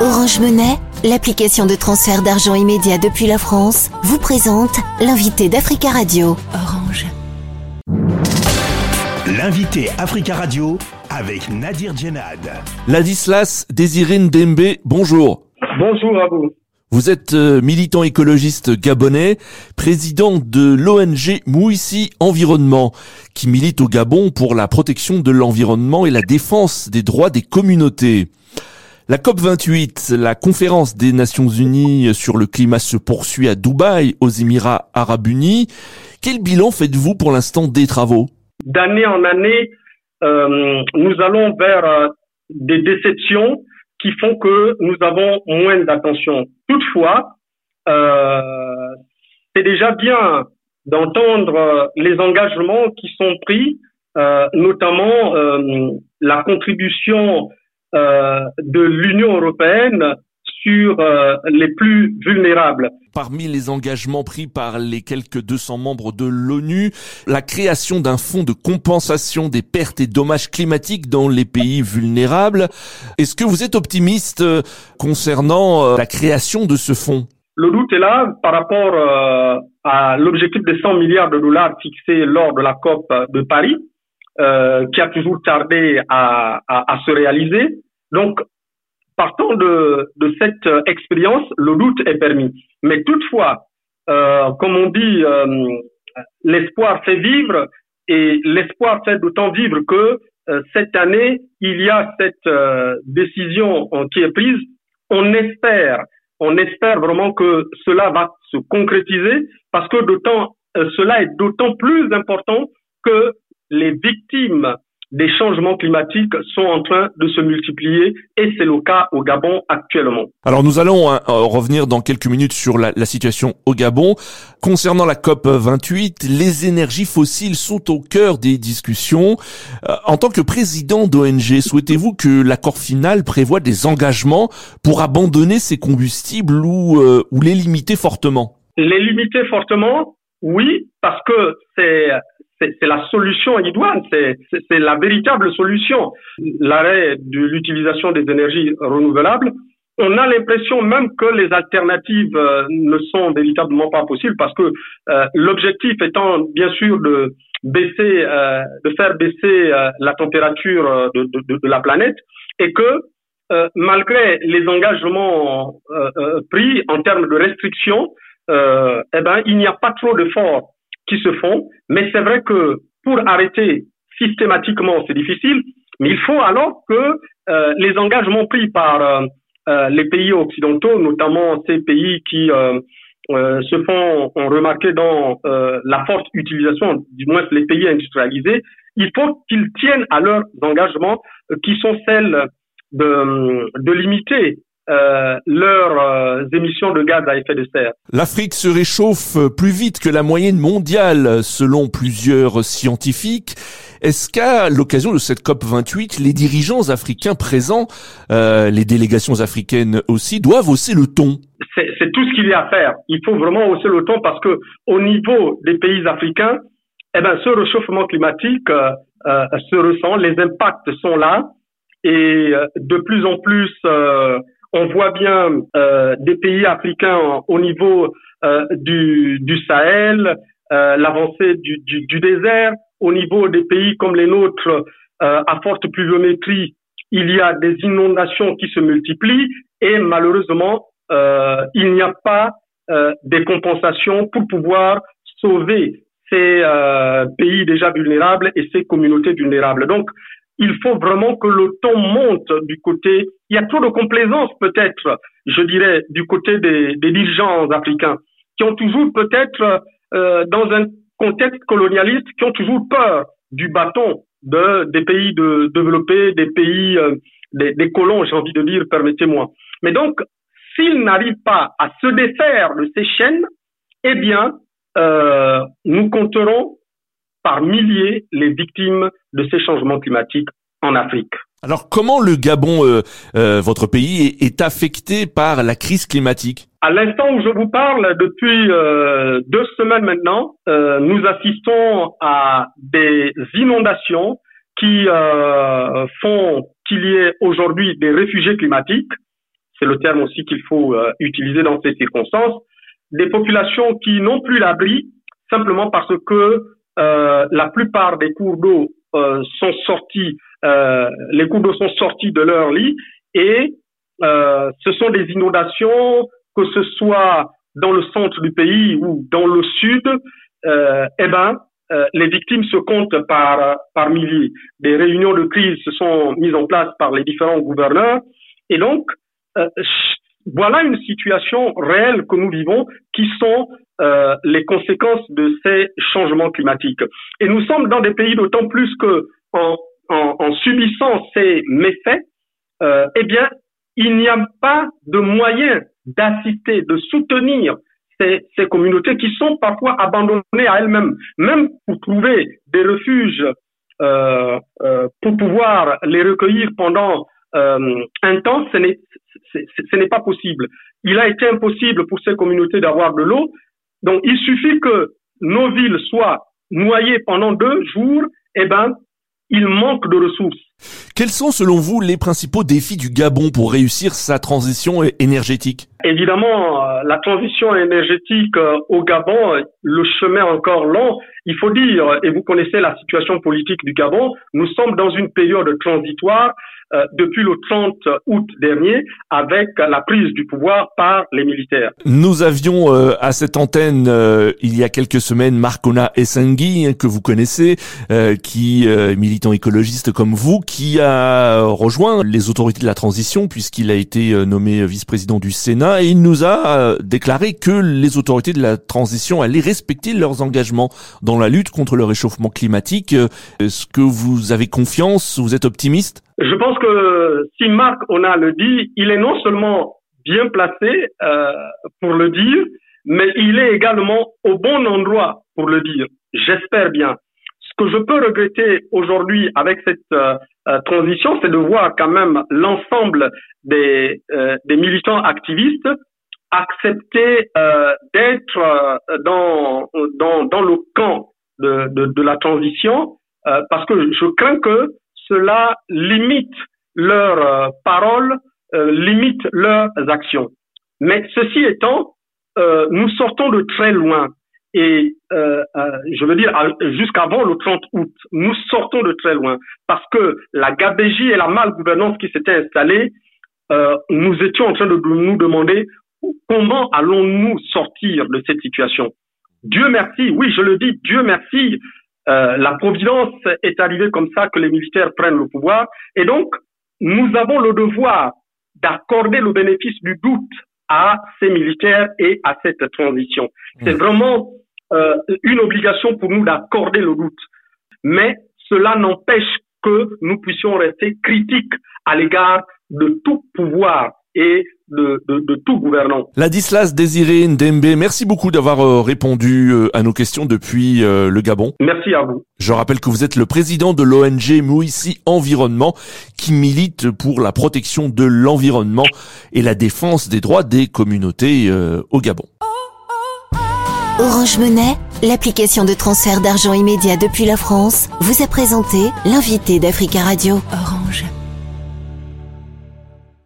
Orange Monnaie, l'application de transfert d'argent immédiat depuis la France, vous présente l'invité d'Africa Radio. Orange. L'invité Africa Radio avec Nadir Djenad. Ladislas Désirine Dembe, bonjour. Bonjour à vous. Vous êtes euh, militant écologiste gabonais, président de l'ONG Mouissi Environnement, qui milite au Gabon pour la protection de l'environnement et la défense des droits des communautés. La COP28, la conférence des Nations Unies sur le climat se poursuit à Dubaï, aux Émirats Arabes Unis. Quel bilan faites-vous pour l'instant des travaux? D'année en année, euh, nous allons vers euh, des déceptions qui font que nous avons moins d'attention. Toutefois, euh, c'est déjà bien d'entendre les engagements qui sont pris, notamment la contribution euh, de l'Union européenne sur euh, les plus vulnérables. Parmi les engagements pris par les quelques 200 membres de l'ONU, la création d'un fonds de compensation des pertes et dommages climatiques dans les pays vulnérables. Est-ce que vous êtes optimiste euh, concernant la création de ce fonds? Le doute est là par rapport à l'objectif de 100 milliards de dollars fixé lors de la COP de Paris. Euh, qui a toujours tardé à, à, à, se réaliser. Donc, partant de, de cette expérience, le doute est permis. Mais toutefois, euh, comme on dit, euh, l'espoir fait vivre et l'espoir fait d'autant vivre que euh, cette année, il y a cette euh, décision qui est prise. On espère, on espère vraiment que cela va se concrétiser parce que d'autant, cela est d'autant plus important que les victimes des changements climatiques sont en train de se multiplier et c'est le cas au Gabon actuellement. Alors nous allons hein, euh, revenir dans quelques minutes sur la, la, situation au Gabon. Concernant la COP 28, les énergies fossiles sont au cœur des discussions. Euh, en tant que président d'ONG, souhaitez-vous que l'accord final prévoit des engagements pour abandonner ces combustibles ou, euh, ou les limiter fortement? Les limiter fortement, oui, parce que c'est c'est la solution idoine, c'est la véritable solution. L'arrêt de l'utilisation des énergies renouvelables, on a l'impression même que les alternatives euh, ne sont véritablement pas possibles parce que euh, l'objectif étant bien sûr de baisser, euh, de faire baisser la température de, de, de, la planète et que malgré les engagements pris en termes de restrictions, eh ben il n'y a pas trop d'efforts qui se font, mais c'est vrai que pour arrêter systématiquement, c'est difficile, mais il faut alors que euh, les engagements pris par euh, euh, les pays occidentaux, notamment ces pays qui se font remarquer dans la forte utilisation, du moins les pays industrialisés, il faut qu'ils tiennent à leurs engagements qui sont celles de, de limiter euh, leurs euh, émissions de gaz à effet de serre. L'Afrique se réchauffe plus vite que la moyenne mondiale selon plusieurs scientifiques. Est-ce qu'à l'occasion de cette COP 28, les dirigeants africains présents, euh, les délégations africaines aussi, doivent hausser le ton? C'est tout ce qu'il y a à faire. Il faut vraiment hausser le ton parce que au niveau des pays africains, eh ben, ce réchauffement climatique euh, se ressent, les impacts sont là et de plus en plus on voit bien euh, des pays africains au niveau euh, du, Sahel, euh, l'avancée du, désert, au niveau des pays comme les nôtres à forte pluviométrie, il y a des inondations qui se multiplient et malheureusement, il n'y a pas des compensations pour pouvoir sauver ces pays déjà vulnérables et ces communautés vulnérables. Donc, il faut vraiment que le ton monte du côté, il y a trop de complaisance peut-être, je dirais, du côté des, des dirigeants africains, qui ont toujours peut-être, euh, dans un contexte colonialiste, qui ont toujours peur du bâton de, des pays de, développés, des pays, euh, des, colons, j'ai envie de dire, permettez-moi. Mais donc, s'ils n'arrivent pas à se défaire de ces chaînes, eh bien, euh, nous compterons par milliers les victimes de ces changements climatiques en Afrique. Alors comment le Gabon, euh, euh, votre pays, est, affecté par la crise climatique? À l'instant où je vous parle, depuis euh, deux semaines maintenant, nous assistons à des inondations qui font qu'il y ait aujourd'hui des réfugiés climatiques. c'est le terme aussi qu'il faut euh, utiliser dans ces circonstances, des populations qui n'ont plus l'abri simplement parce que euh, la plupart des cours d'eau euh, sont sortis, les cours d'eau sont sortis de leur lit et ce sont des inondations, que ce soit dans le centre du pays ou dans le sud, eh ben, les victimes se comptent par, par milliers. Des réunions de crise se sont mises en place par les différents gouverneurs et donc euh, voilà une situation réelle que nous vivons qui sont euh, les conséquences de ces changements climatiques. Et nous sommes dans des pays d'autant plus que en, subissant ces méfaits, euh, eh bien, il n'y a pas de moyen d'assister, de soutenir ces, communautés qui sont parfois abandonnées à elles-mêmes, même pour trouver des refuges pour pouvoir les recueillir pendant euh, un temps, ce ce n'est pas possible. Il a été impossible pour ces communautés d'avoir de l'eau. Donc, il suffit que nos villes soient noyées pendant deux jours, eh ben, il manque de ressources. Quels sont selon vous les principaux défis du Gabon pour réussir sa transition énergétique? Évidemment, euh, la transition énergétique euh, au Gabon, le chemin encore long. Il faut dire, et vous connaissez la situation politique du Gabon, nous sommes dans une période transitoire euh, depuis le 30 août dernier avec la prise du pouvoir par les militaires. Nous avions euh, à cette antenne euh, il y a quelques semaines Marcona Essengui hein, que vous connaissez, qui est militant écologiste comme vous, qui a rejoint les autorités de la transition puisqu'il a été nommé vice-président du Sénat et il nous a déclaré que les autorités de la transition allaient respecter leurs engagements dans la lutte contre le réchauffement climatique. Est-ce que vous avez confiance Vous êtes optimiste? Je pense que si Marc a le dit, il est non seulement bien placé euh, pour le dire, mais il est également au bon endroit pour le dire. J'espère bien. Ce que je peux regretter aujourd'hui avec cette euh, euh, transition, c'est de voir quand même l'ensemble des, des militants activistes accepter d'être dans, dans, dans le camp de, de, de la transition, parce que je crains que cela limite leurs euh, paroles, euh, limite leurs actions. Mais ceci étant, euh, nous sortons de très loin. Et je veux dire, jusqu'avant le 30 août, nous sortons de très loin parce que la gabégie et la malgouvernance qui s'étaient installées, nous étions en train de nous demander comment allons-nous sortir de cette situation. Dieu merci, oui, je le dis, Dieu merci, euh, la providence est arrivée comme ça que les militaires prennent le pouvoir. Et donc, nous avons le devoir d'accorder le bénéfice du doute à ces militaires et à cette transition. C'est mmh. vraiment euh, une obligation pour nous d'accorder le doute. Mais cela n'empêche que nous puissions rester critiques à l'égard de tout pouvoir et de, de, de, tout gouvernant. Ladislas Désiré Ndembe, merci beaucoup d'avoir euh, répondu euh, à nos questions depuis euh, le Gabon. Merci à vous. Je rappelle que vous êtes le président de l'ONG Mouissi Environnement qui milite pour la protection de l'environnement et la défense des droits des communautés au Gabon. Orange Monnaie, l'application de transfert d'argent immédiat depuis la France, vous a présenté l'invité d'Africa Radio. Orange.